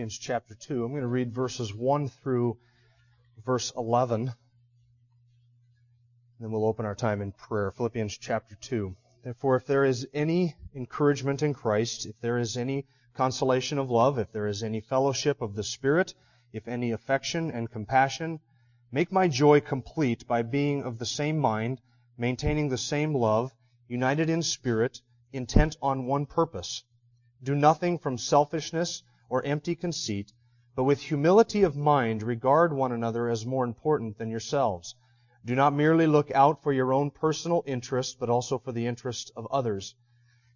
Philippians chapter 2. I'm going to read verses 1 through verse 11. And then we'll open our time in prayer. Philippians chapter 2. Therefore, if there is any encouragement in Christ, if there is any consolation of love, if there is any fellowship of the Spirit, if any affection and compassion, make my joy complete by being of the same mind, maintaining the same love, united in spirit, intent on one purpose. Do nothing from selfishness or empty conceit, but with humility of mind regard one another as more important than yourselves. Do not merely look out for your own personal interest, but also for the interest of others.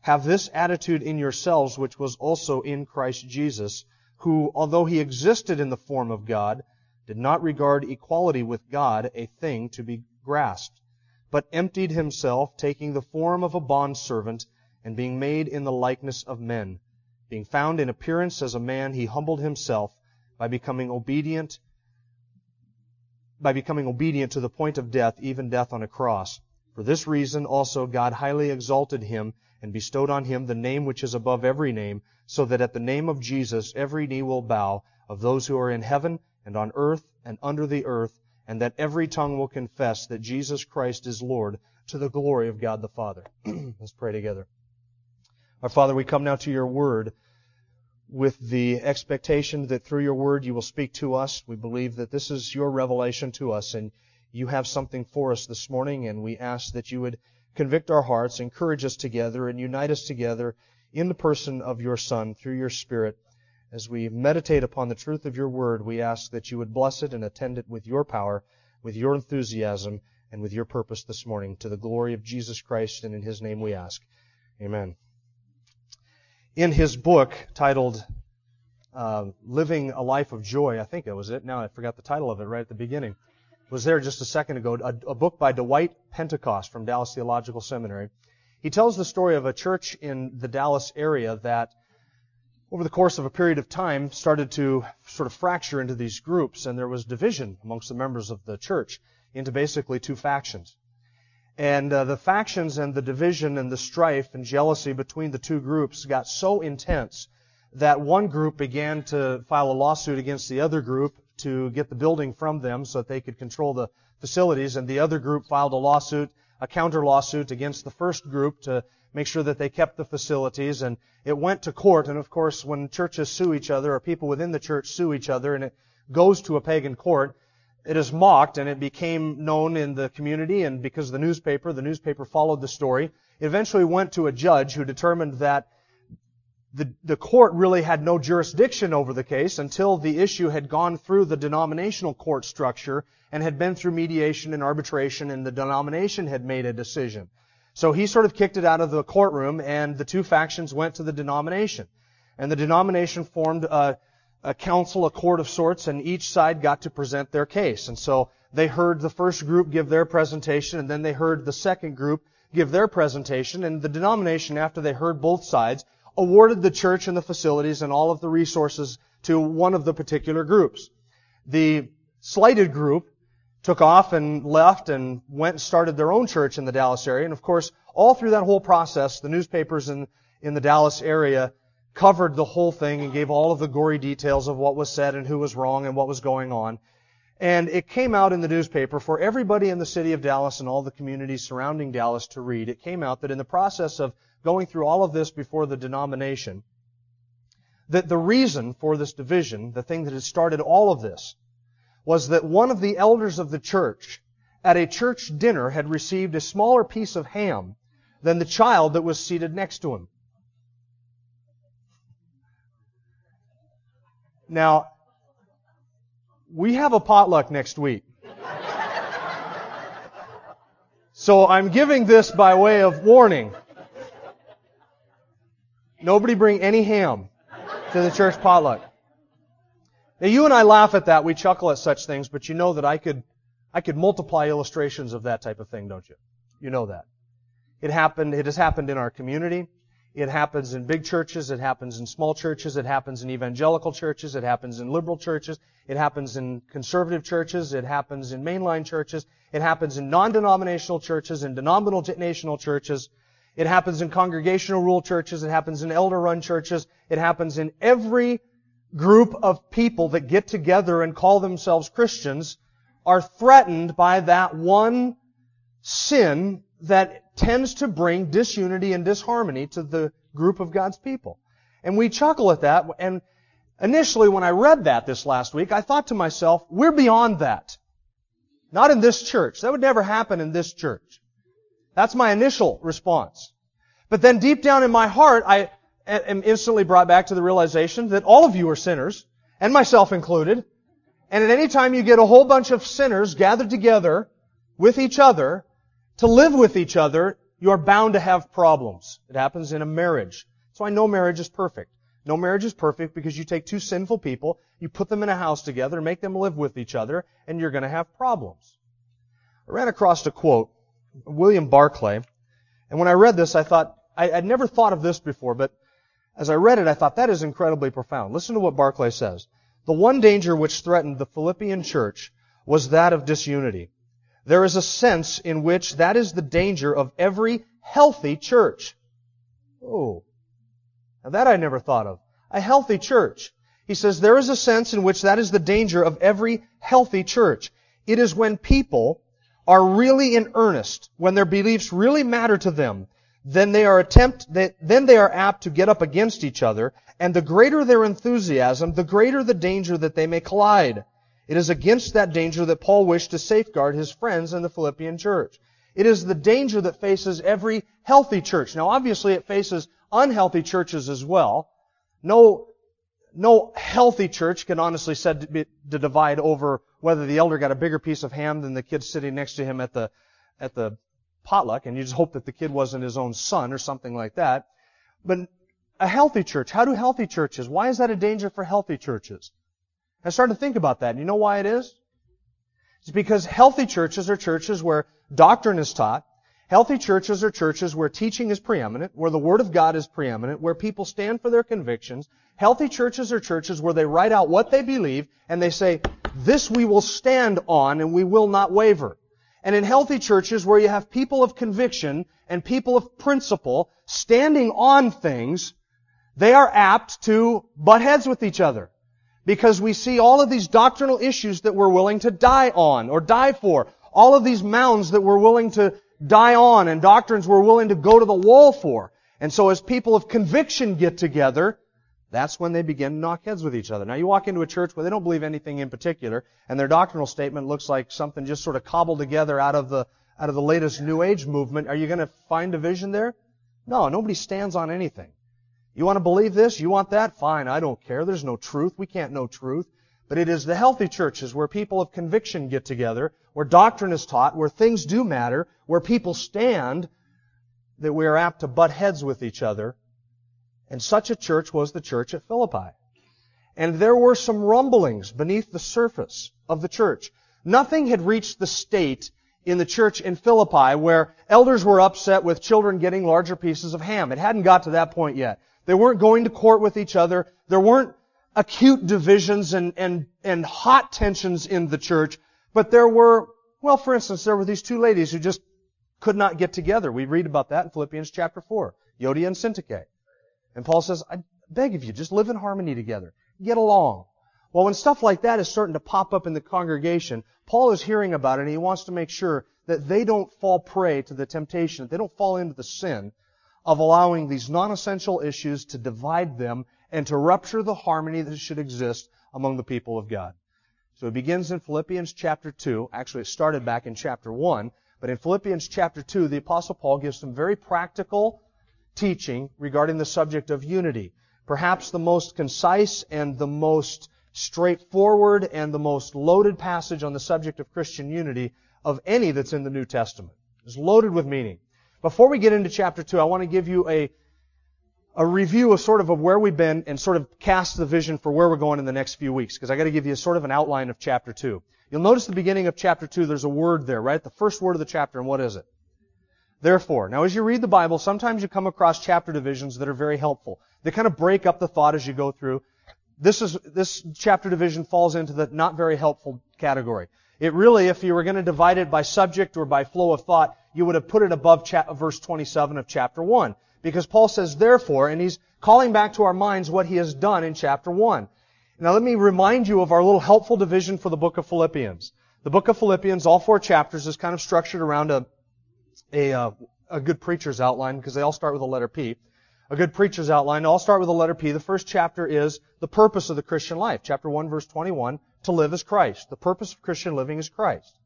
Have this attitude in yourselves, which was also in Christ Jesus, who, although he existed in the form of God, did not regard equality with God a thing to be grasped, but emptied himself, taking the form of a bondservant, and being made in the likeness of men. Being found in appearance as a man, he humbled himself by becoming obedient by becoming obedient to the point of death, even death on a cross. For this reason also God highly exalted him and bestowed on him the name which is above every name, so that at the name of Jesus every knee will bow of those who are in heaven and on earth and under the earth, and that every tongue will confess that Jesus Christ is Lord to the glory of God the Father. Let's pray together. Our Father, we come now to your word with the expectation that through your word you will speak to us. We believe that this is your revelation to us and you have something for us this morning and we ask that you would convict our hearts, encourage us together and unite us together in the person of your Son through your Spirit. As we meditate upon the truth of your word, we ask that you would bless it and attend it with your power, with your enthusiasm, and with your purpose this morning. To the glory of Jesus Christ and in his name we ask. Amen in his book titled uh, Living a Life of Joy, I think that was it. Now I forgot the title of it right at the beginning. It was there just a second ago. A, a book by Dwight Pentecost from Dallas Theological Seminary. He tells the story of a church in the Dallas area that over the course of a period of time started to sort of fracture into these groups and there was division amongst the members of the church into basically two factions. And uh, the factions and the division and the strife and jealousy between the two groups got so intense that one group began to file a lawsuit against the other group to get the building from them so that they could control the facilities, and the other group filed a lawsuit, a counter lawsuit against the first group to make sure that they kept the facilities, and it went to court, and of course when churches sue each other, or people within the church sue each other, and it goes to a pagan court, it is mocked and it became known in the community and because of the newspaper, the newspaper followed the story. It eventually went to a judge who determined that the, the court really had no jurisdiction over the case until the issue had gone through the denominational court structure and had been through mediation and arbitration and the denomination had made a decision. So he sort of kicked it out of the courtroom and the two factions went to the denomination. And the denomination formed a a council, a court of sorts, and each side got to present their case. And so they heard the first group give their presentation, and then they heard the second group give their presentation, and the denomination, after they heard both sides, awarded the church and the facilities and all of the resources to one of the particular groups. The slighted group took off and left and went and started their own church in the Dallas area. And of course, all through that whole process, the newspapers in, in the Dallas area covered the whole thing and gave all of the gory details of what was said and who was wrong and what was going on. And it came out in the newspaper for everybody in the city of Dallas and all the communities surrounding Dallas to read. It came out that in the process of going through all of this before the denomination, that the reason for this division, the thing that had started all of this, was that one of the elders of the church at a church dinner had received a smaller piece of ham than the child that was seated next to him. Now, we have a potluck next week. So I'm giving this by way of warning. Nobody bring any ham to the church potluck. Now you and I laugh at that, we chuckle at such things, but you know that I could, I could multiply illustrations of that type of thing, don't you? You know that. It happened, it has happened in our community. It happens in big churches. It happens in small churches. It happens in evangelical churches. It happens in liberal churches. It happens in conservative churches. It happens in mainline churches. It happens in non-denominational churches and denominational churches. It happens in congregational rule churches. It happens in elder-run churches. It happens in every group of people that get together and call themselves Christians are threatened by that one sin that tends to bring disunity and disharmony to the group of God's people. And we chuckle at that. And initially, when I read that this last week, I thought to myself, we're beyond that. Not in this church. That would never happen in this church. That's my initial response. But then deep down in my heart, I am instantly brought back to the realization that all of you are sinners, and myself included. And at any time you get a whole bunch of sinners gathered together with each other, to live with each other, you are bound to have problems. It happens in a marriage. That's why no marriage is perfect. No marriage is perfect because you take two sinful people, you put them in a house together, make them live with each other, and you're going to have problems. I ran across a quote, William Barclay, and when I read this, I thought, I, would never thought of this before, but as I read it, I thought that is incredibly profound. Listen to what Barclay says. The one danger which threatened the Philippian church was that of disunity. There is a sense in which that is the danger of every healthy church. Oh. Now that I never thought of. A healthy church. He says there is a sense in which that is the danger of every healthy church. It is when people are really in earnest, when their beliefs really matter to them, then they are attempt, then they are apt to get up against each other, and the greater their enthusiasm, the greater the danger that they may collide. It is against that danger that Paul wished to safeguard his friends in the Philippian church. It is the danger that faces every healthy church. Now obviously it faces unhealthy churches as well. No, no healthy church can honestly said to, be, to divide over whether the elder got a bigger piece of ham than the kid sitting next to him at the, at the potluck, and you just hope that the kid wasn't his own son or something like that. But a healthy church, how do healthy churches, why is that a danger for healthy churches? I started to think about that. And you know why it is? It's because healthy churches are churches where doctrine is taught. Healthy churches are churches where teaching is preeminent, where the Word of God is preeminent, where people stand for their convictions. Healthy churches are churches where they write out what they believe and they say, this we will stand on and we will not waver. And in healthy churches where you have people of conviction and people of principle standing on things, they are apt to butt heads with each other. Because we see all of these doctrinal issues that we're willing to die on or die for. All of these mounds that we're willing to die on and doctrines we're willing to go to the wall for. And so as people of conviction get together, that's when they begin to knock heads with each other. Now you walk into a church where they don't believe anything in particular, and their doctrinal statement looks like something just sort of cobbled together out of the, out of the latest New Age movement. Are you going to find division there? No, nobody stands on anything. You want to believe this? You want that? Fine, I don't care. There's no truth. We can't know truth. But it is the healthy churches where people of conviction get together, where doctrine is taught, where things do matter, where people stand, that we are apt to butt heads with each other. And such a church was the church at Philippi. And there were some rumblings beneath the surface of the church. Nothing had reached the state in the church in Philippi where elders were upset with children getting larger pieces of ham. It hadn't got to that point yet. They weren't going to court with each other. There weren't acute divisions and, and, and hot tensions in the church. But there were, well, for instance, there were these two ladies who just could not get together. We read about that in Philippians chapter 4. Euodia and Syntyche. And Paul says, I beg of you, just live in harmony together. Get along. Well, when stuff like that is starting to pop up in the congregation, Paul is hearing about it and he wants to make sure that they don't fall prey to the temptation, that they don't fall into the sin of allowing these non-essential issues to divide them and to rupture the harmony that should exist among the people of God. So it begins in Philippians chapter 2. Actually, it started back in chapter 1. But in Philippians chapter 2, the apostle Paul gives some very practical teaching regarding the subject of unity. Perhaps the most concise and the most straightforward and the most loaded passage on the subject of Christian unity of any that's in the New Testament. It's loaded with meaning. Before we get into chapter 2, I want to give you a, a review of sort of of where we've been and sort of cast the vision for where we're going in the next few weeks because I got to give you sort of an outline of chapter 2. You'll notice the beginning of chapter 2 there's a word there, right? The first word of the chapter and what is it? Therefore. Now as you read the Bible, sometimes you come across chapter divisions that are very helpful. They kind of break up the thought as you go through. This is this chapter division falls into the not very helpful category. It really, if you were going to divide it by subject or by flow of thought, you would have put it above cha- verse 27 of chapter 1. Because Paul says, therefore, and he's calling back to our minds what he has done in chapter 1. Now let me remind you of our little helpful division for the book of Philippians. The book of Philippians, all four chapters, is kind of structured around a, a, uh, a good preacher's outline because they all start with a letter P. A good preacher's outline, all start with a letter P. The first chapter is the purpose of the Christian life. Chapter 1 verse 21, to live as Christ. The purpose of Christian living is Christ.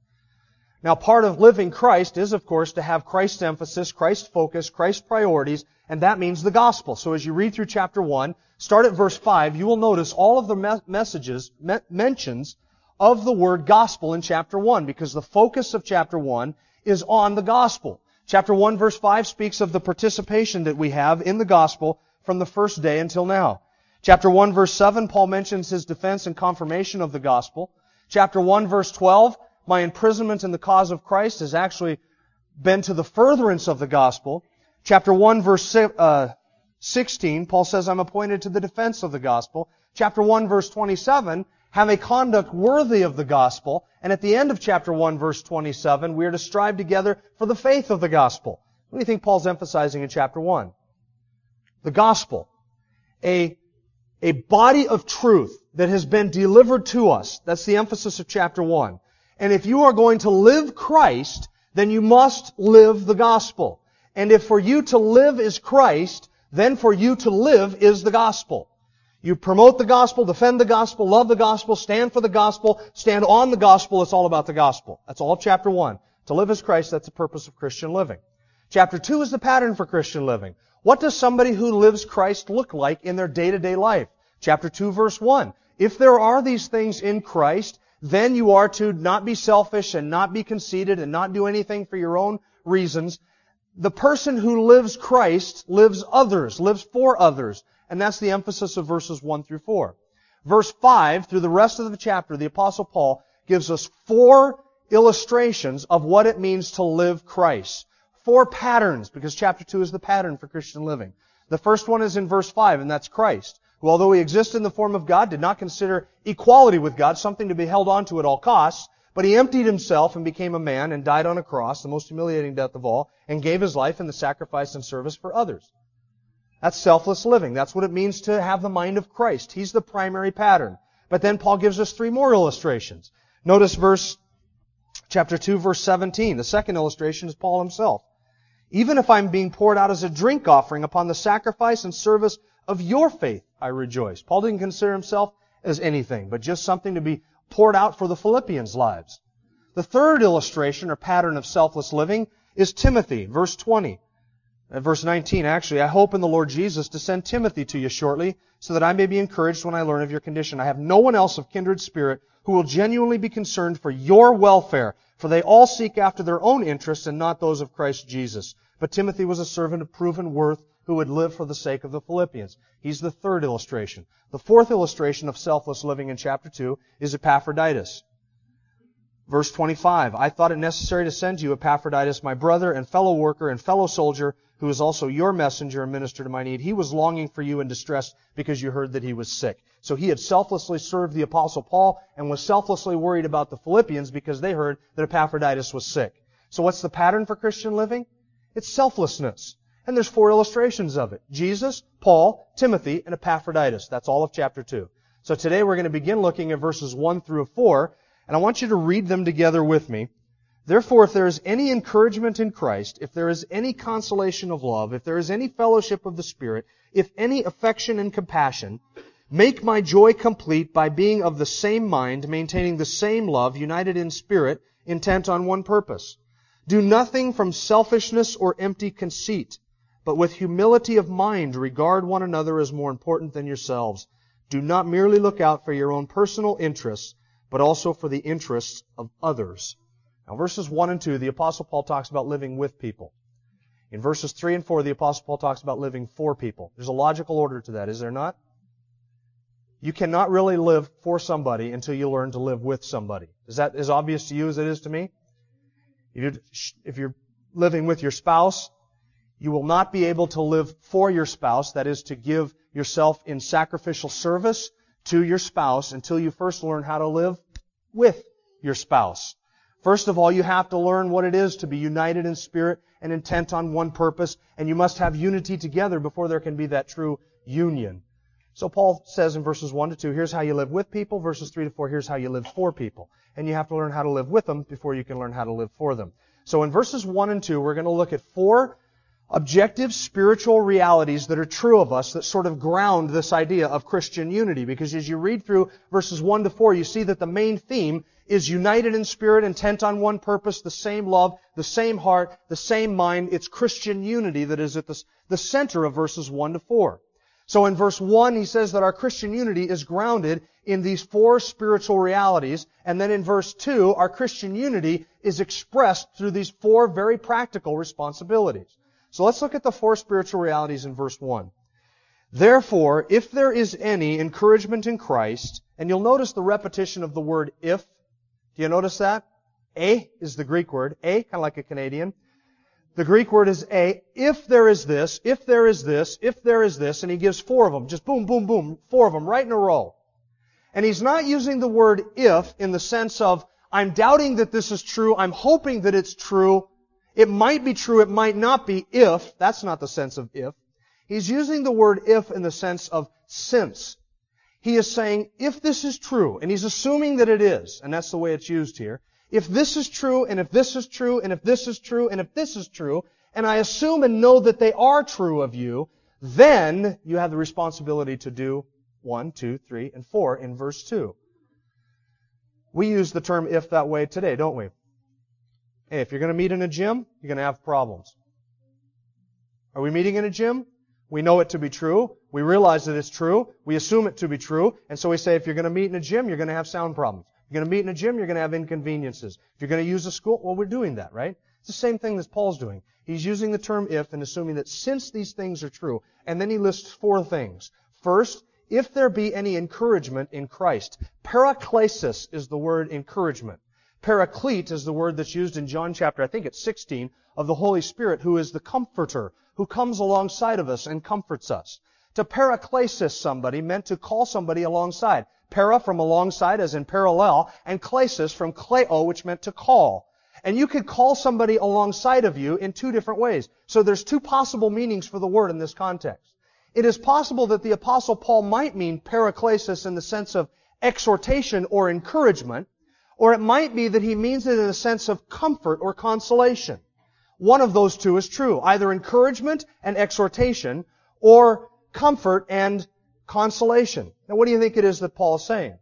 Now, part of living Christ is, of course, to have Christ's emphasis, Christ's focus, Christ's priorities, and that means the gospel. So as you read through chapter 1, start at verse 5, you will notice all of the me- messages, me- mentions of the word gospel in chapter 1, because the focus of chapter 1 is on the gospel. Chapter 1 verse 5 speaks of the participation that we have in the gospel from the first day until now. Chapter 1 verse 7, Paul mentions his defense and confirmation of the gospel. Chapter 1 verse 12, my imprisonment in the cause of Christ has actually been to the furtherance of the gospel. Chapter 1 verse uh, 16, Paul says, I'm appointed to the defense of the gospel. Chapter 1 verse 27, have a conduct worthy of the gospel. And at the end of chapter 1 verse 27, we are to strive together for the faith of the gospel. What do you think Paul's emphasizing in chapter 1? The gospel. A, a body of truth that has been delivered to us. That's the emphasis of chapter 1. And if you are going to live Christ, then you must live the gospel. And if for you to live is Christ, then for you to live is the gospel. You promote the gospel, defend the gospel, love the gospel, stand for the gospel, stand on the gospel. It's all about the gospel. That's all chapter 1. To live as Christ, that's the purpose of Christian living. Chapter 2 is the pattern for Christian living. What does somebody who lives Christ look like in their day-to-day life? Chapter 2 verse 1. If there are these things in Christ, then you are to not be selfish and not be conceited and not do anything for your own reasons. The person who lives Christ lives others, lives for others. And that's the emphasis of verses 1 through 4. Verse 5, through the rest of the chapter, the apostle Paul gives us four illustrations of what it means to live Christ. Four patterns, because chapter 2 is the pattern for Christian living. The first one is in verse 5, and that's Christ who although he existed in the form of God, did not consider equality with God something to be held on to at all costs, but he emptied himself and became a man and died on a cross, the most humiliating death of all, and gave his life in the sacrifice and service for others. That's selfless living. That's what it means to have the mind of Christ. He's the primary pattern. But then Paul gives us three more illustrations. Notice verse, chapter 2, verse 17. The second illustration is Paul himself. Even if I'm being poured out as a drink offering upon the sacrifice and service of your faith I rejoice. Paul didn't consider himself as anything, but just something to be poured out for the Philippians' lives. The third illustration or pattern of selfless living is Timothy, verse 20. At verse 19, actually, I hope in the Lord Jesus to send Timothy to you shortly, so that I may be encouraged when I learn of your condition. I have no one else of kindred spirit who will genuinely be concerned for your welfare, for they all seek after their own interests and not those of Christ Jesus. But Timothy was a servant of proven worth who would live for the sake of the Philippians. He's the third illustration. The fourth illustration of selfless living in chapter 2 is Epaphroditus. Verse 25, I thought it necessary to send you Epaphroditus, my brother and fellow worker and fellow soldier, who is also your messenger and minister to my need. He was longing for you and distressed because you heard that he was sick. So he had selflessly served the apostle Paul and was selflessly worried about the Philippians because they heard that Epaphroditus was sick. So what's the pattern for Christian living? It's selflessness. And there's four illustrations of it. Jesus, Paul, Timothy, and Epaphroditus. That's all of chapter 2. So today we're going to begin looking at verses 1 through 4, and I want you to read them together with me. Therefore, if there is any encouragement in Christ, if there is any consolation of love, if there is any fellowship of the Spirit, if any affection and compassion, make my joy complete by being of the same mind, maintaining the same love, united in spirit, intent on one purpose. Do nothing from selfishness or empty conceit but with humility of mind regard one another as more important than yourselves. Do not merely look out for your own personal interests, but also for the interests of others. Now verses 1 and 2, the apostle Paul talks about living with people. In verses 3 and 4, the Apostle Paul talks about living for people. There's a logical order to that, is there not? You cannot really live for somebody until you learn to live with somebody. Is that as obvious to you as it is to me? If you're, if you're living with your spouse, you will not be able to live for your spouse, that is to give yourself in sacrificial service to your spouse until you first learn how to live with your spouse. First of all, you have to learn what it is to be united in spirit and intent on one purpose, and you must have unity together before there can be that true union. So Paul says in verses 1 to 2, here's how you live with people. Verses 3 to 4, here's how you live for people. And you have to learn how to live with them before you can learn how to live for them. So in verses 1 and 2, we're going to look at four objective spiritual realities that are true of us that sort of ground this idea of Christian unity. Because as you read through verses 1 to 4, you see that the main theme is united in spirit, intent on one purpose, the same love, the same heart, the same mind. It's Christian unity that is at the, the center of verses 1 to 4. So in verse 1, he says that our Christian unity is grounded in these four spiritual realities. And then in verse 2, our Christian unity is expressed through these four very practical responsibilities. So let's look at the four spiritual realities in verse 1. Therefore, if there is any encouragement in Christ, and you'll notice the repetition of the word if. Do you notice that? A is the Greek word. A, kind of like a Canadian. The Greek word is a. If there is this, if there is this, if there is this, and he gives four of them. Just boom, boom, boom. Four of them right in a row. And he's not using the word if in the sense of, I'm doubting that this is true, I'm hoping that it's true, it might be true, it might not be if. That's not the sense of if. He's using the word if in the sense of since. He is saying, if this is true, and he's assuming that it is, and that's the way it's used here, if this is true, and if this is true, and if this is true, and if this is true, and I assume and know that they are true of you, then you have the responsibility to do one, two, three, and four in verse two. We use the term if that way today, don't we? Hey, if you're going to meet in a gym, you're going to have problems. Are we meeting in a gym? We know it to be true. We realize that it's true. We assume it to be true. And so we say if you're going to meet in a gym, you're going to have sound problems. If You're going to meet in a gym, you're going to have inconveniences. If you're going to use a school, well, we're doing that, right? It's the same thing that Paul's doing. He's using the term if and assuming that since these things are true, and then he lists four things. First, if there be any encouragement in Christ. Paraklesis is the word encouragement. Paraclete is the word that's used in John chapter, I think it's 16, of the Holy Spirit, who is the comforter, who comes alongside of us and comforts us. To paraklesis somebody meant to call somebody alongside. Para from alongside as in parallel, and klesis from kleo, which meant to call. And you could call somebody alongside of you in two different ways. So there's two possible meanings for the word in this context. It is possible that the apostle Paul might mean paraklesis in the sense of exhortation or encouragement, or it might be that he means it in the sense of comfort or consolation. One of those two is true. Either encouragement and exhortation, or comfort and consolation. Now what do you think it is that Paul is saying?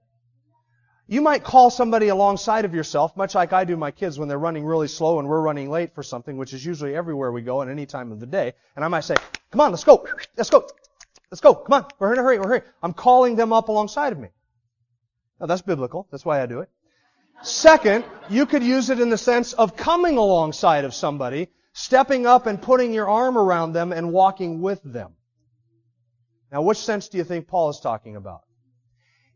You might call somebody alongside of yourself, much like I do my kids when they're running really slow and we're running late for something, which is usually everywhere we go at any time of the day. And I might say, come on, let's go. Let's go. Let's go. Come on. We're in a hurry. We're hurry. I'm calling them up alongside of me. Now that's biblical. That's why I do it. Second, you could use it in the sense of coming alongside of somebody, stepping up and putting your arm around them and walking with them. Now, which sense do you think Paul is talking about?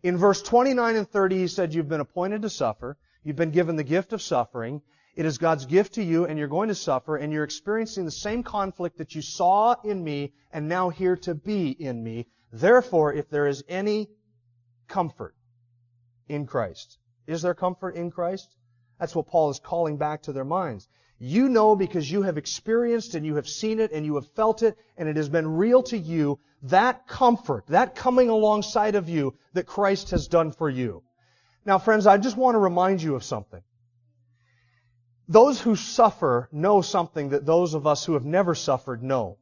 In verse 29 and 30, he said, You've been appointed to suffer. You've been given the gift of suffering. It is God's gift to you, and you're going to suffer, and you're experiencing the same conflict that you saw in me and now here to be in me. Therefore, if there is any comfort in Christ, is there comfort in Christ? That's what Paul is calling back to their minds. You know because you have experienced and you have seen it and you have felt it and it has been real to you that comfort, that coming alongside of you that Christ has done for you. Now friends, I just want to remind you of something. Those who suffer know something that those of us who have never suffered know.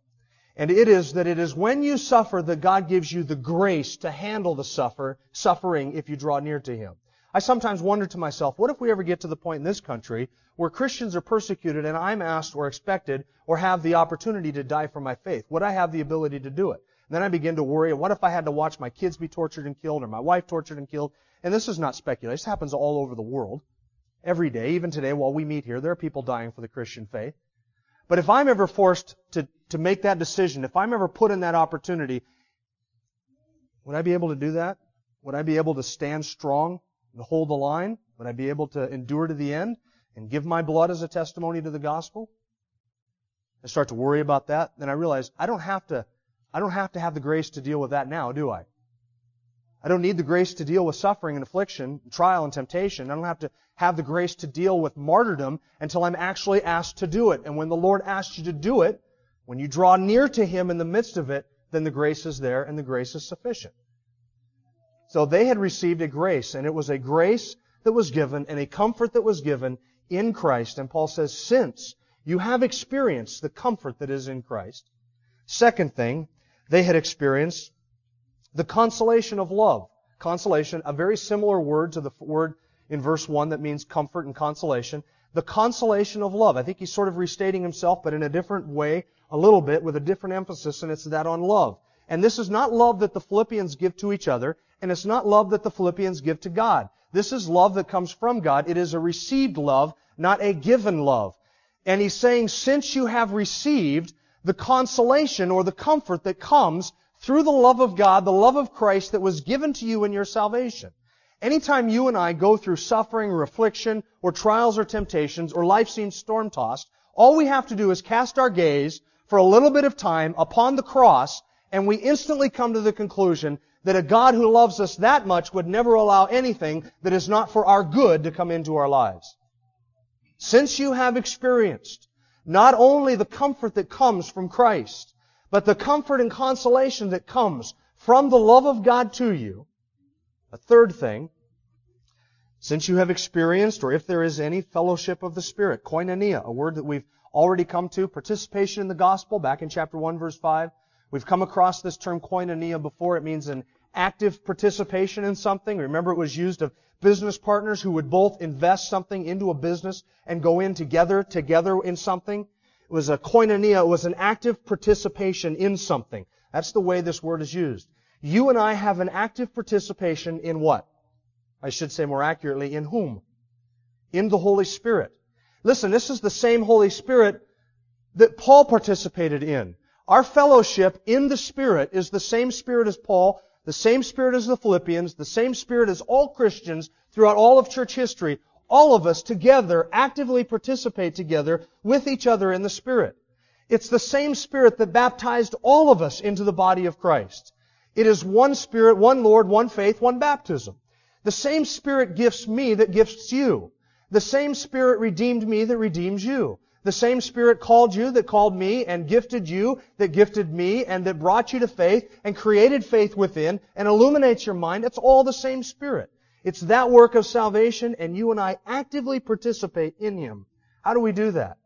And it is that it is when you suffer that God gives you the grace to handle the suffer, suffering if you draw near to Him. I sometimes wonder to myself, what if we ever get to the point in this country where Christians are persecuted and I'm asked or expected or have the opportunity to die for my faith? Would I have the ability to do it? And then I begin to worry, what if I had to watch my kids be tortured and killed or my wife tortured and killed? And this is not speculation. This happens all over the world. Every day, even today while we meet here, there are people dying for the Christian faith. But if I'm ever forced to, to make that decision, if I'm ever put in that opportunity, would I be able to do that? Would I be able to stand strong and hold the line? Would I be able to endure to the end and give my blood as a testimony to the gospel? I start to worry about that. Then I realize I don't have to, I don't have to have the grace to deal with that now, do I? I don't need the grace to deal with suffering and affliction, and trial and temptation. I don't have to have the grace to deal with martyrdom until I'm actually asked to do it. And when the Lord asks you to do it, when you draw near to Him in the midst of it, then the grace is there and the grace is sufficient. So they had received a grace, and it was a grace that was given and a comfort that was given in Christ. And Paul says, since you have experienced the comfort that is in Christ. Second thing, they had experienced the consolation of love. Consolation, a very similar word to the word in verse 1 that means comfort and consolation. The consolation of love. I think he's sort of restating himself, but in a different way, a little bit, with a different emphasis, and it's that on love. And this is not love that the Philippians give to each other, and it's not love that the Philippians give to God. This is love that comes from God. It is a received love, not a given love. And he's saying, since you have received the consolation or the comfort that comes through the love of God, the love of Christ that was given to you in your salvation. Anytime you and I go through suffering or affliction or trials or temptations or life seems storm tossed, all we have to do is cast our gaze for a little bit of time upon the cross and we instantly come to the conclusion that a God who loves us that much would never allow anything that is not for our good to come into our lives. Since you have experienced not only the comfort that comes from Christ, but the comfort and consolation that comes from the love of God to you. A third thing, since you have experienced, or if there is any fellowship of the Spirit, koinonia, a word that we've already come to, participation in the gospel, back in chapter 1 verse 5. We've come across this term koinonia before. It means an active participation in something. Remember it was used of business partners who would both invest something into a business and go in together, together in something. It was a koinonia. It was an active participation in something. That's the way this word is used. You and I have an active participation in what? I should say more accurately, in whom? In the Holy Spirit. Listen, this is the same Holy Spirit that Paul participated in. Our fellowship in the Spirit is the same Spirit as Paul, the same Spirit as the Philippians, the same Spirit as all Christians throughout all of church history all of us together actively participate together with each other in the Spirit. It's the same Spirit that baptized all of us into the body of Christ. It is one Spirit, one Lord, one faith, one baptism. The same Spirit gifts me that gifts you. The same Spirit redeemed me that redeems you. The same Spirit called you that called me and gifted you that gifted me and that brought you to faith and created faith within and illuminates your mind. It's all the same Spirit. It's that work of salvation, and you and I actively participate in Him. How do we do that?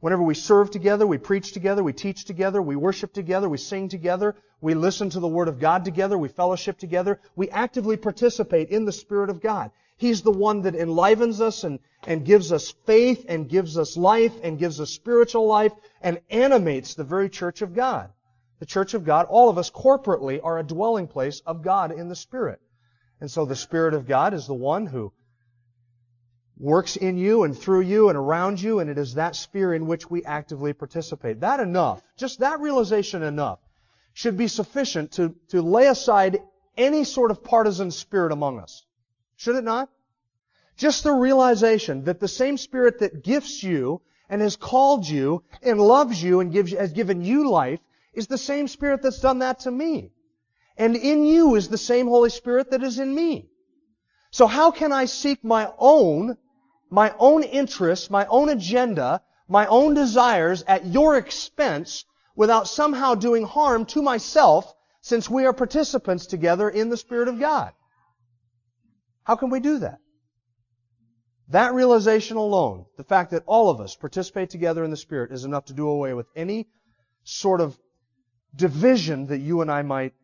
Whenever we serve together, we preach together, we teach together, we worship together, we sing together, we listen to the Word of God together, we fellowship together, we actively participate in the Spirit of God. He's the one that enlivens us and, and gives us faith and gives us life and gives us spiritual life and animates the very church of God. The church of God, all of us corporately are a dwelling place of God in the Spirit. And so the Spirit of God is the one who works in you and through you and around you, and it is that sphere in which we actively participate. That enough, just that realization enough, should be sufficient to, to lay aside any sort of partisan spirit among us. Should it not? Just the realization that the same Spirit that gifts you and has called you and loves you and gives, has given you life is the same Spirit that's done that to me. And in you is the same Holy Spirit that is in me. So how can I seek my own, my own interests, my own agenda, my own desires at your expense without somehow doing harm to myself since we are participants together in the Spirit of God? How can we do that? That realization alone, the fact that all of us participate together in the Spirit, is enough to do away with any sort of division that you and I might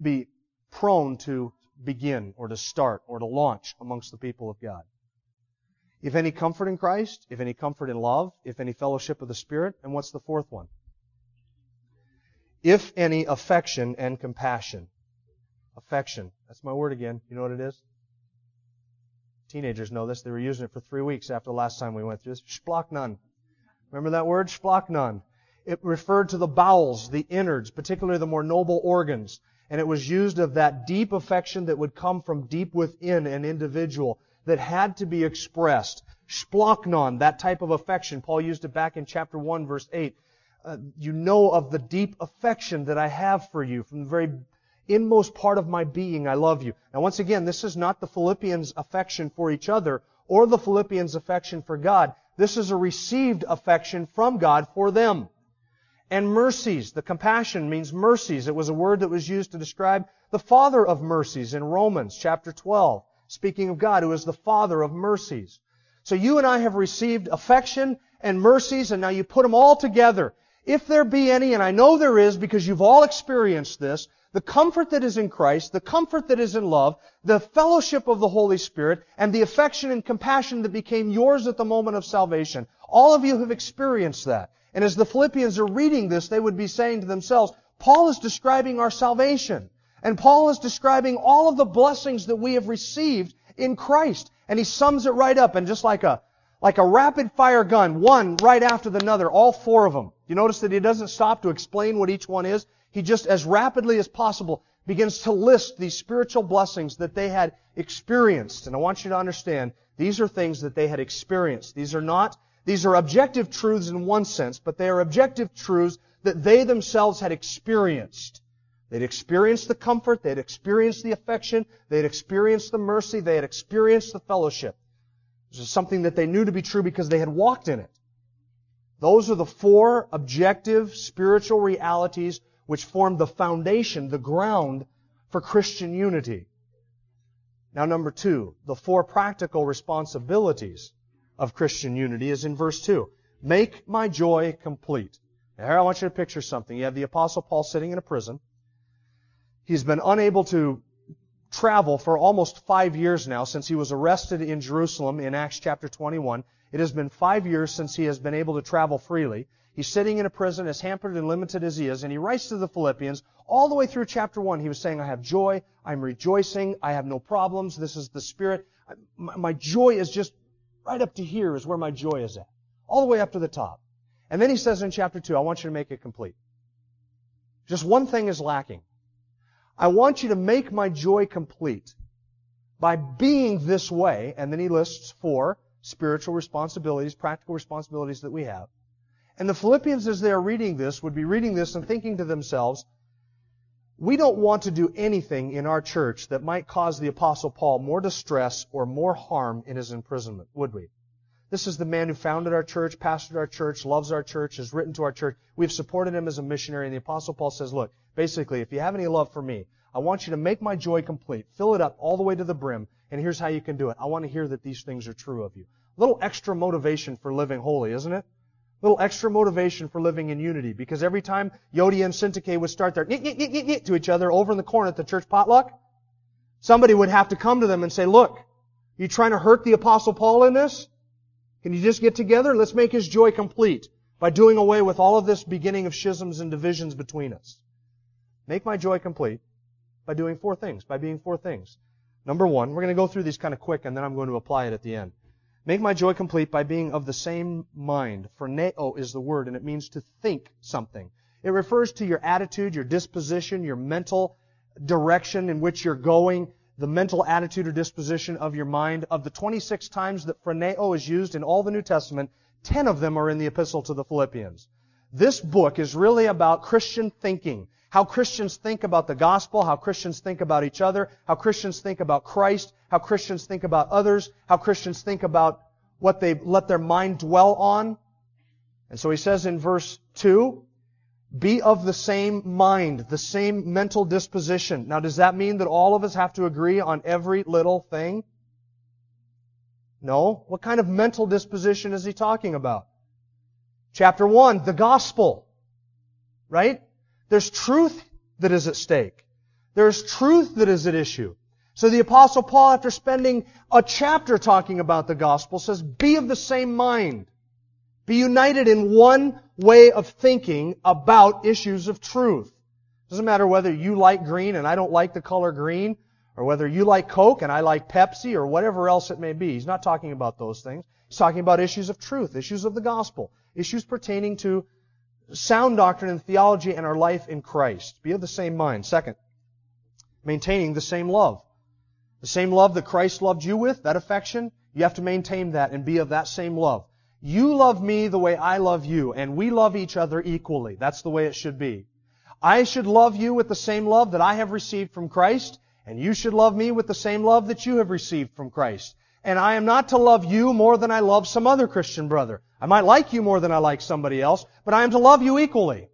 be prone to begin or to start or to launch amongst the people of God. If any comfort in Christ, if any comfort in love, if any fellowship of the Spirit, and what's the fourth one? If any affection and compassion. Affection. That's my word again. You know what it is? Teenagers know this. They were using it for three weeks after the last time we went through this. Splanchnon. Remember that word? Splanchnon. It referred to the bowels, the innards, particularly the more noble organs. And it was used of that deep affection that would come from deep within an individual that had to be expressed. Splanchnon, that type of affection. Paul used it back in chapter 1 verse 8. Uh, you know of the deep affection that I have for you from the very inmost part of my being. I love you. Now once again, this is not the Philippians affection for each other or the Philippians affection for God. This is a received affection from God for them. And mercies, the compassion means mercies. It was a word that was used to describe the Father of mercies in Romans chapter 12, speaking of God who is the Father of mercies. So you and I have received affection and mercies and now you put them all together. If there be any, and I know there is because you've all experienced this, the comfort that is in Christ, the comfort that is in love, the fellowship of the Holy Spirit, and the affection and compassion that became yours at the moment of salvation. All of you have experienced that. And as the Philippians are reading this, they would be saying to themselves, Paul is describing our salvation. And Paul is describing all of the blessings that we have received in Christ. And he sums it right up and just like a, like a rapid fire gun, one right after the other, all four of them. You notice that he doesn't stop to explain what each one is he just as rapidly as possible begins to list these spiritual blessings that they had experienced. And I want you to understand, these are things that they had experienced. These are not, these are objective truths in one sense, but they are objective truths that they themselves had experienced. They'd experienced the comfort, they'd experienced the affection, they'd experienced the mercy, they had experienced the fellowship. Is something that they knew to be true because they had walked in it. Those are the four objective spiritual realities which form the foundation, the ground for Christian unity. Now number two, the four practical responsibilities of Christian unity is in verse two. Make my joy complete. Now here I want you to picture something. You have the apostle Paul sitting in a prison. He's been unable to travel for almost five years now since he was arrested in Jerusalem in Acts chapter 21. It has been five years since he has been able to travel freely. He's sitting in a prison as hampered and limited as he is, and he writes to the Philippians all the way through chapter 1. He was saying, I have joy, I'm rejoicing, I have no problems, this is the Spirit. My joy is just right up to here is where my joy is at. All the way up to the top. And then he says in chapter 2, I want you to make it complete. Just one thing is lacking. I want you to make my joy complete by being this way, and then he lists four spiritual responsibilities, practical responsibilities that we have. And the Philippians, as they are reading this, would be reading this and thinking to themselves, we don't want to do anything in our church that might cause the Apostle Paul more distress or more harm in his imprisonment, would we? This is the man who founded our church, pastored our church, loves our church, has written to our church. We've supported him as a missionary, and the Apostle Paul says, look, basically, if you have any love for me, I want you to make my joy complete. Fill it up all the way to the brim, and here's how you can do it. I want to hear that these things are true of you. A little extra motivation for living holy, isn't it? A little extra motivation for living in unity. Because every time Euodia and Syntyche would start their to each other over in the corner at the church potluck, somebody would have to come to them and say, look, you trying to hurt the apostle Paul in this? Can you just get together? Let's make his joy complete by doing away with all of this beginning of schisms and divisions between us. Make my joy complete by doing four things, by being four things. Number one, we're going to go through these kind of quick and then I'm going to apply it at the end. Make my joy complete by being of the same mind. Phroneo is the word, and it means to think something. It refers to your attitude, your disposition, your mental direction in which you're going, the mental attitude or disposition of your mind. Of the 26 times that phroneo is used in all the New Testament, 10 of them are in the epistle to the Philippians. This book is really about Christian thinking. How Christians think about the gospel, how Christians think about each other, how Christians think about Christ, how Christians think about others, how Christians think about what they let their mind dwell on. And so he says in verse 2, be of the same mind, the same mental disposition. Now does that mean that all of us have to agree on every little thing? No. What kind of mental disposition is he talking about? Chapter 1, the gospel. Right? There's truth that is at stake. There's truth that is at issue. So the apostle Paul, after spending a chapter talking about the gospel, says, be of the same mind. Be united in one way of thinking about issues of truth. Doesn't matter whether you like green and I don't like the color green, or whether you like Coke and I like Pepsi, or whatever else it may be. He's not talking about those things. He's talking about issues of truth, issues of the gospel. Issues pertaining to sound doctrine and theology and our life in Christ. Be of the same mind. Second, maintaining the same love. The same love that Christ loved you with, that affection, you have to maintain that and be of that same love. You love me the way I love you, and we love each other equally. That's the way it should be. I should love you with the same love that I have received from Christ, and you should love me with the same love that you have received from Christ. And I am not to love you more than I love some other Christian brother. I might like you more than I like somebody else, but I am to love you equally.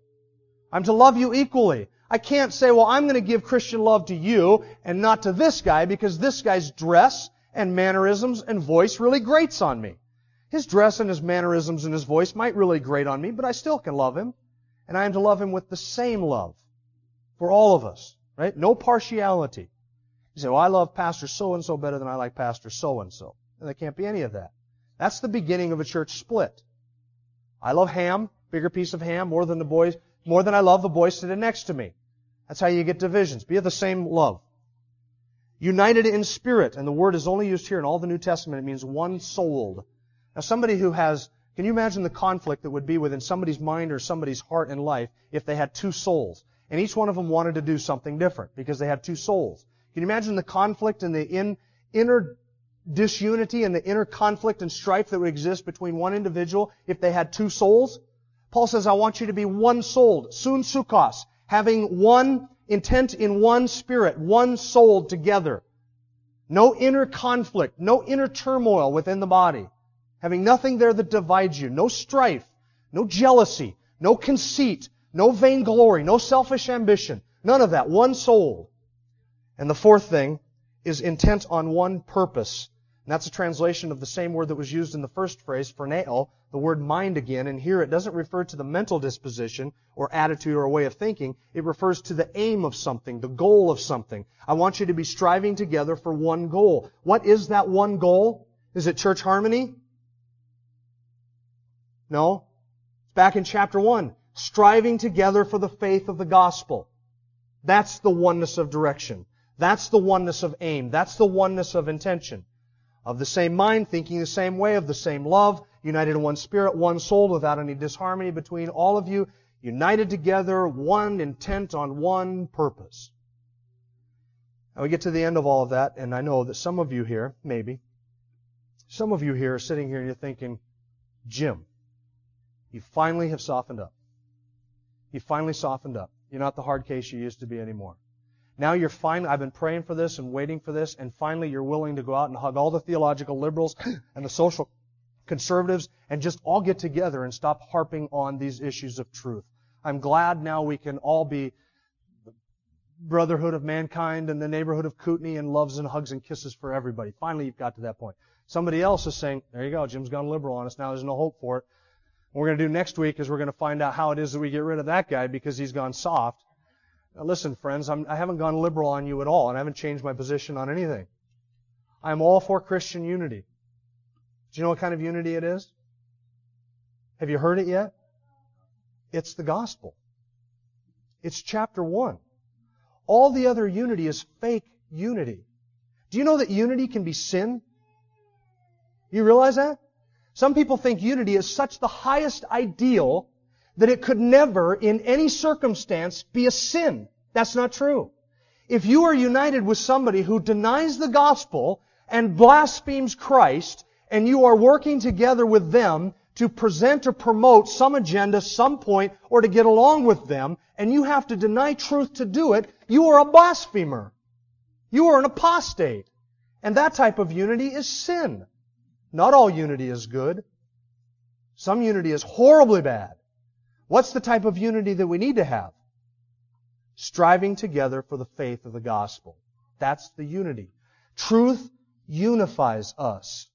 I'm to love you equally. I can't say, well, I'm going to give Christian love to you and not to this guy because this guy's dress and mannerisms and voice really grates on me. His dress and his mannerisms and his voice might really grate on me, but I still can love him. And I am to love him with the same love for all of us, right? No partiality. You say, well, I love Pastor so-and-so better than I like Pastor so-and-so. And there can't be any of that. That's the beginning of a church split. I love ham, bigger piece of ham, more than the boys, more than I love the boy sitting next to me. That's how you get divisions. Be of the same love. United in spirit, and the word is only used here in all the New Testament. It means one souled. Now somebody who has, can you imagine the conflict that would be within somebody's mind or somebody's heart and life if they had two souls? And each one of them wanted to do something different because they had two souls. Can you imagine the conflict and the in, inner disunity and the inner conflict and strife that would exist between one individual if they had two souls? Paul says, I want you to be one souled, sumpsuchos, having one intent in one spirit, one soul together. No inner conflict, no inner turmoil within the body. Having nothing there that divides you, no strife, no jealousy, no conceit, no vainglory, no selfish ambition. None of that. One soul. And the fourth thing is intent on one purpose. And that's a translation of the same word that was used in the first phrase, phroneo, the word mind again. And here it doesn't refer to the mental disposition or attitude or way of thinking. It refers to the aim of something, the goal of something. I want you to be striving together for one goal. What is that one goal? Is it church harmony? No. It's back in chapter 1. Striving together for the faith of the gospel. That's the oneness of direction. That's the oneness of aim. That's the oneness of intention. Of the same mind, thinking the same way, of the same love, united in one spirit, one soul, without any disharmony between all of you, united together, one intent on one purpose. Now we get to the end of all of that, and I know that some of you here, maybe, some of you here are sitting here and you're thinking, Jim, you finally have softened up. You finally softened up. You're not the hard case you used to be anymore. Now you're finally, I've been praying for this and waiting for this, and finally you're willing to go out and hug all the theological liberals and the social conservatives and just all get together and stop harping on these issues of truth. I'm glad now we can all be the brotherhood of mankind and the neighborhood of Kootenai and loves and hugs and kisses for everybody. Finally, you've got to that point. Somebody else is saying, there you go, Jim's gone liberal on us. Now there's no hope for it. What we're going to do next week is we're going to find out how it is that we get rid of that guy because he's gone soft. Now listen, friends, I'm, I have not gone liberal on you at all, and I haven't changed my position on anything. I'm all for Christian unity. Do you know what kind of unity it is? Have you heard it yet? It's the gospel. It's chapter one. All the other unity is fake unity. Do you know that unity can be sin? You realize that? Some people think unity is such the highest ideal that it could never, in any circumstance, be a sin. That's not true. If you are united with somebody who denies the gospel and blasphemes Christ, and you are working together with them to present or promote some agenda, some point, or to get along with them, and you have to deny truth to do it, you are a blasphemer. You are an apostate. And that type of unity is sin. Not all unity is good. Some unity is horribly bad. What's the type of unity that we need to have? Striving together for the faith of the gospel. That's the unity. Truth unifies us.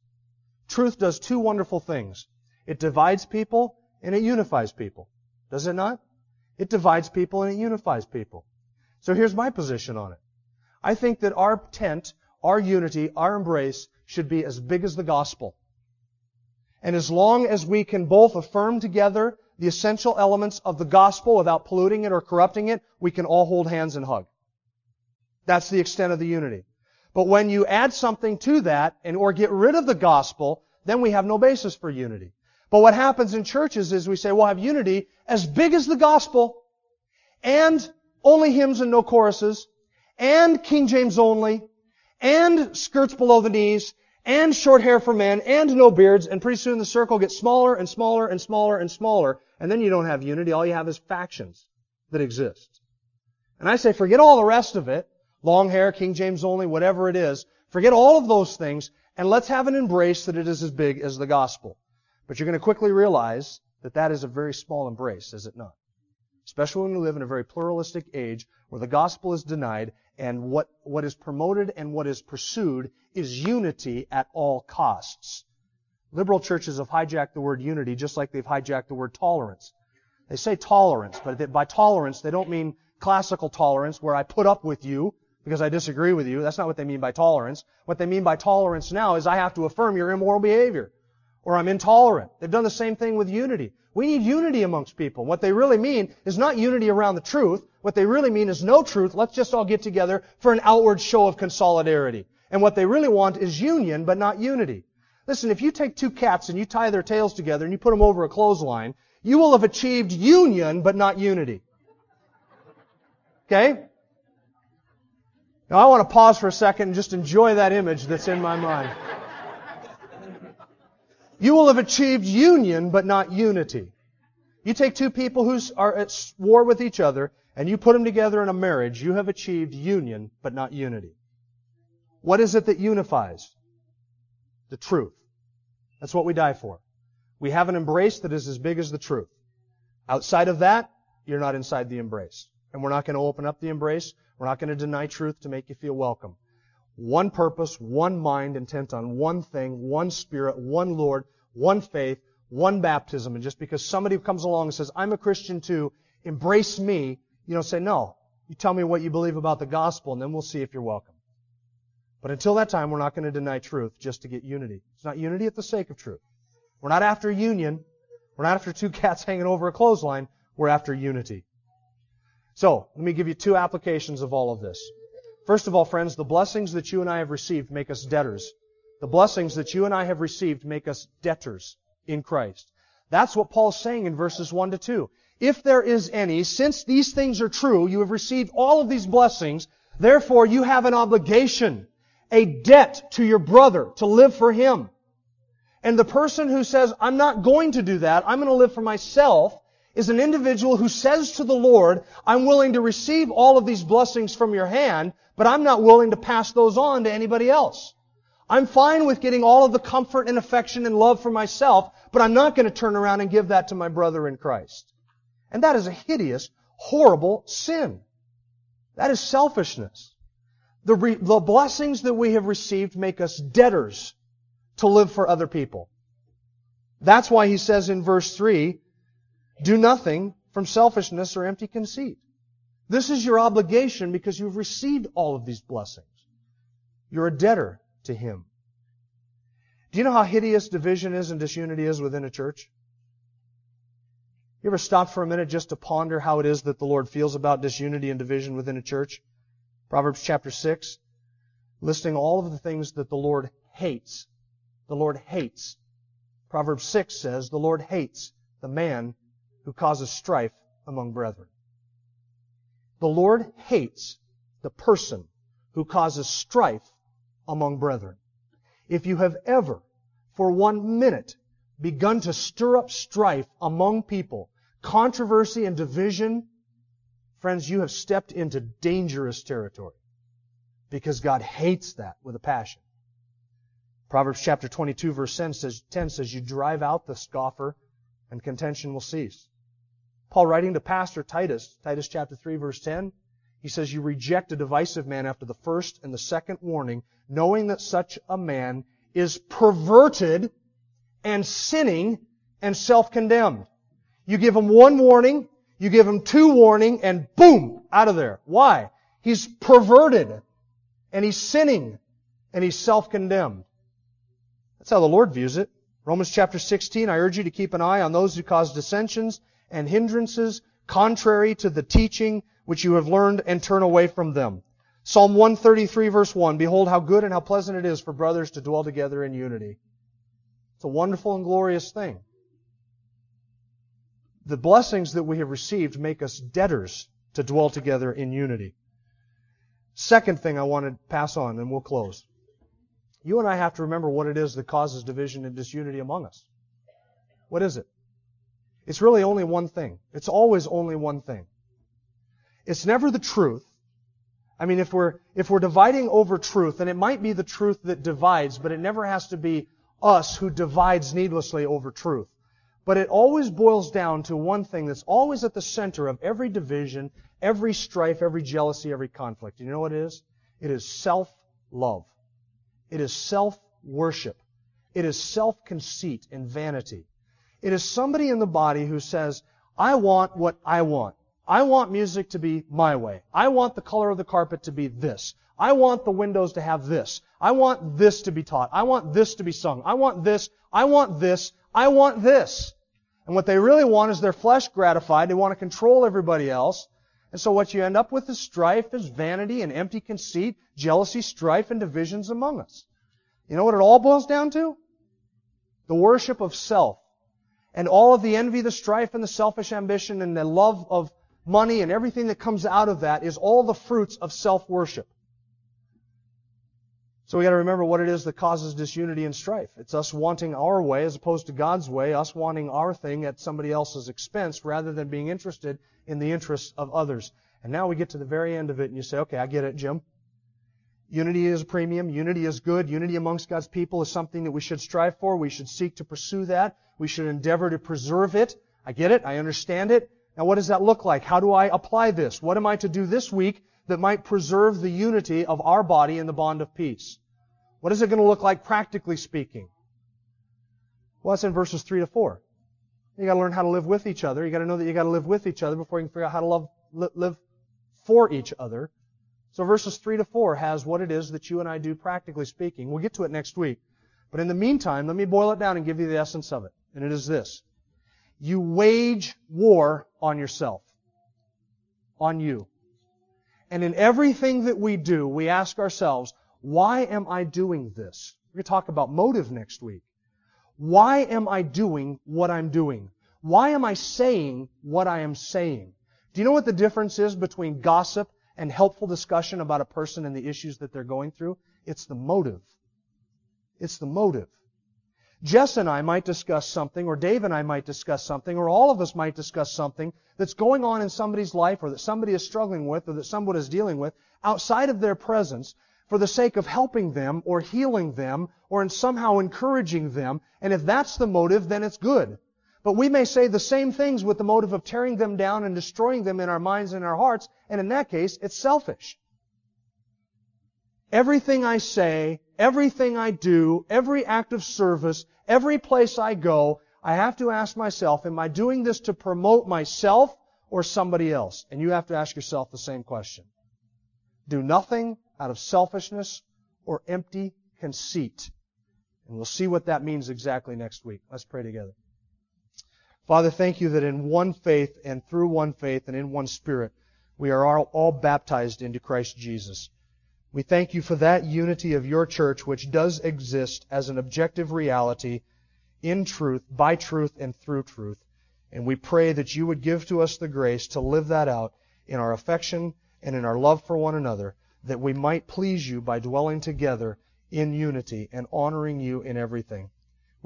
Truth does two wonderful things. It divides people and it unifies people. Does it not? It divides people and it unifies people. So here's my position on it. I think that our tent, our unity, our embrace should be as big as the gospel. And as long as we can both affirm together the essential elements of the gospel without polluting it or corrupting it, we can all hold hands and hug. That's the extent of the unity. But when you add something to that and or get rid of the gospel, then we have no basis for unity. But what happens in churches is we say we'll have unity as big as the gospel and only hymns and no choruses and King James only and skirts below the knees and short hair for men and no beards and pretty soon the circle gets smaller and smaller and smaller and smaller and then you don't have unity. All you have is factions that exist. And I say forget all the rest of it. Long hair, King James only, whatever it is. Forget all of those things and let's have an embrace that it is as big as the gospel. But you're going to quickly realize that that is a very small embrace, is it not? Especially when we live in a very pluralistic age where the gospel is denied and what, what is promoted and what is pursued is unity at all costs. Liberal churches have hijacked the word unity just like they've hijacked the word tolerance. They say tolerance, but by tolerance they don't mean classical tolerance where I put up with you because I disagree with you. That's not what they mean by tolerance. What they mean by tolerance now is I have to affirm your immoral behavior or I'm intolerant. They've done the same thing with unity. We need unity amongst people. What they really mean is not unity around the truth. What they really mean is no truth. Let's just all get together for an outward show of consolidarity. And what they really want is union, but not unity. Listen, if you take two cats and you tie their tails together and you put them over a clothesline, you will have achieved union, but not unity. Okay? Now I want to pause for a second and just enjoy that image that's in my mind. You will have achieved union, but not unity. You take two people who are at war with each other, and you put them together in a marriage, you have achieved union, but not unity. What is it that unifies? The truth. That's what we die for. We have an embrace that is as big as the truth. Outside of that, you're not inside the embrace. And we're not going to open up the embrace. We're not going to deny truth to make you feel welcome. One purpose, one mind, intent on one thing, one spirit, one Lord, one faith, one baptism. And just because somebody comes along and says, I'm a Christian too, embrace me, you don't say, no. You tell me what you believe about the gospel and then we'll see if you're welcome. But until that time, we're not going to deny truth just to get unity. It's not unity at the sake of truth. We're not after union. We're not after two cats hanging over a clothesline. We're after unity. So, let me give you two applications of all of this. First of all, friends, the blessings that you and I have received make us debtors. The blessings that you and I have received make us debtors in Christ. That's what Paul's saying in verses 1 to 2. If there is any, since these things are true, you have received all of these blessings, therefore you have an obligation, a debt to your brother to live for him. And the person who says, I'm not going to do that, I'm going to live for myself, is an individual who says to the Lord, I'm willing to receive all of these blessings from your hand, but I'm not willing to pass those on to anybody else. I'm fine with getting all of the comfort and affection and love for myself, but I'm not going to turn around and give that to my brother in Christ. And that is a hideous, horrible sin. That is selfishness. The, re- the blessings that we have received make us debtors to live for other people. That's why he says in verse 3, do nothing from selfishness or empty conceit. This is your obligation because you've received all of these blessings. You're a debtor to Him. Do you know how hideous division is and disunity is within a church? You ever stop for a minute just to ponder how it is that the Lord feels about disunity and division within a church? Proverbs chapter 6, listing all of the things that the Lord hates. The Lord hates. Proverbs 6 says, the Lord hates the man who causes strife among brethren. The Lord hates the person who causes strife among brethren. If you have ever, for one minute, begun to stir up strife among people, controversy and division, friends, you have stepped into dangerous territory. Because God hates that with a passion. Proverbs chapter 22 verse 10 says, 10 says, you drive out the scoffer and contention will cease. Paul writing to Pastor Titus, Titus chapter 3 verse 10, he says, You reject a divisive man after the first and the second warning, knowing that such a man is perverted and sinning and self-condemned. You give him one warning, you give him two warning, and boom, out of there. Why? He's perverted, and he's sinning, and he's self-condemned. That's how the Lord views it. Romans chapter 16, I urge you to keep an eye on those who cause dissensions and hindrances contrary to the teaching which you have learned and turn away from them. Psalm 133 verse 1, Behold how good and how pleasant it is for brothers to dwell together in unity. It's a wonderful and glorious thing. the blessings that we have received make us debtors to dwell together in unity. Second thing I want to pass on, and we'll close. You and I have to remember what it is that causes division and disunity among us. What is it? It's really only one thing. It's always only one thing. It's never the truth. I mean, if we're, if we're dividing over truth, then it might be the truth that divides, but it never has to be us who divides needlessly over truth. But it always boils down to one thing that's always at the center of every division, every strife, every jealousy, every conflict. You know what it is? It is self-love. It is self-worship. It is self-conceit and vanity. It is somebody in the body who says, I want what I want. I want music to be my way. I want the color of the carpet to be this. I want the windows to have this. I want this to be taught. I want this to be sung. I want this. I want this. I want this. And what they really want is their flesh gratified. They want to control everybody else. And so what you end up with is strife, is vanity and empty conceit, jealousy, strife, and divisions among us. You know what it all boils down to? The worship of self. And all of the envy, the strife, and the selfish ambition, and the love of money, and everything that comes out of that is all the fruits of self-worship. So we got to remember what it is that causes disunity and strife. It's us wanting our way as opposed to God's way, us wanting our thing at somebody else's expense rather than being interested in the interests of others. And now we get to the very end of it and you say, okay, I get it, Jim. Unity is a premium. Unity is good. Unity amongst God's people is something that we should strive for. We should seek to pursue that. We should endeavor to preserve it. I get it. I understand it. Now what does that look like? How do I apply this? What am I to do this week that might preserve the unity of our body in the bond of peace. What is it going to look like practically speaking? Well, that's in verses 3 to 4. You gotta learn how to live with each other. You gotta know that you gotta live with each other before you can figure out how to love, live for each other. So verses 3 to 4 has what it is that you and I do practically speaking. We'll get to it next week. But in the meantime, let me boil it down and give you the essence of it. And it is this. You wage war on yourself. On you. And in everything that we do, we ask ourselves, why am I doing this? We're going to talk about motive next week. Why am I doing what I'm doing? Why am I saying what I am saying? Do you know what the difference is between gossip and helpful discussion about a person and the issues that they're going through? It's the motive. It's the motive. Jess and I might discuss something, or Dave and I might discuss something, or all of us might discuss something that's going on in somebody's life, or that somebody is struggling with, or that somebody is dealing with, outside of their presence, for the sake of helping them, or healing them, or in somehow encouraging them. And if that's the motive, then it's good. But we may say the same things with the motive of tearing them down and destroying them in our minds and our hearts, and in that case, it's selfish. Everything I say, everything I do, every act of service, every place I go, I have to ask myself, am I doing this to promote myself or somebody else? And you have to ask yourself the same question. Do nothing out of selfishness or empty conceit. And we'll see what that means exactly next week. Let's pray together. Father, thank you that in one faith and through one faith and in one spirit, we are all, all baptized into Christ Jesus. We thank you for that unity of your church which does exist as an objective reality in truth, by truth, and through truth. And we pray that you would give to us the grace to live that out in our affection and in our love for one another, that we might please you by dwelling together in unity and honoring you in everything.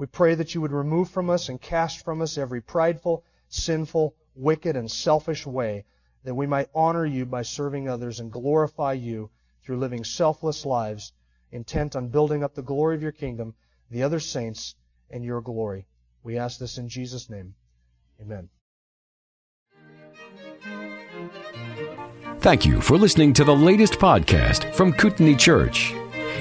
We pray that you would remove from us and cast from us every prideful, sinful, wicked, and selfish way, that we might honor you by serving others and glorify you through living selfless lives, intent on building up the glory of your kingdom, the other saints, and your glory. We ask this in Jesus' name. Amen. Thank you for listening to the latest podcast from Kootenai Church.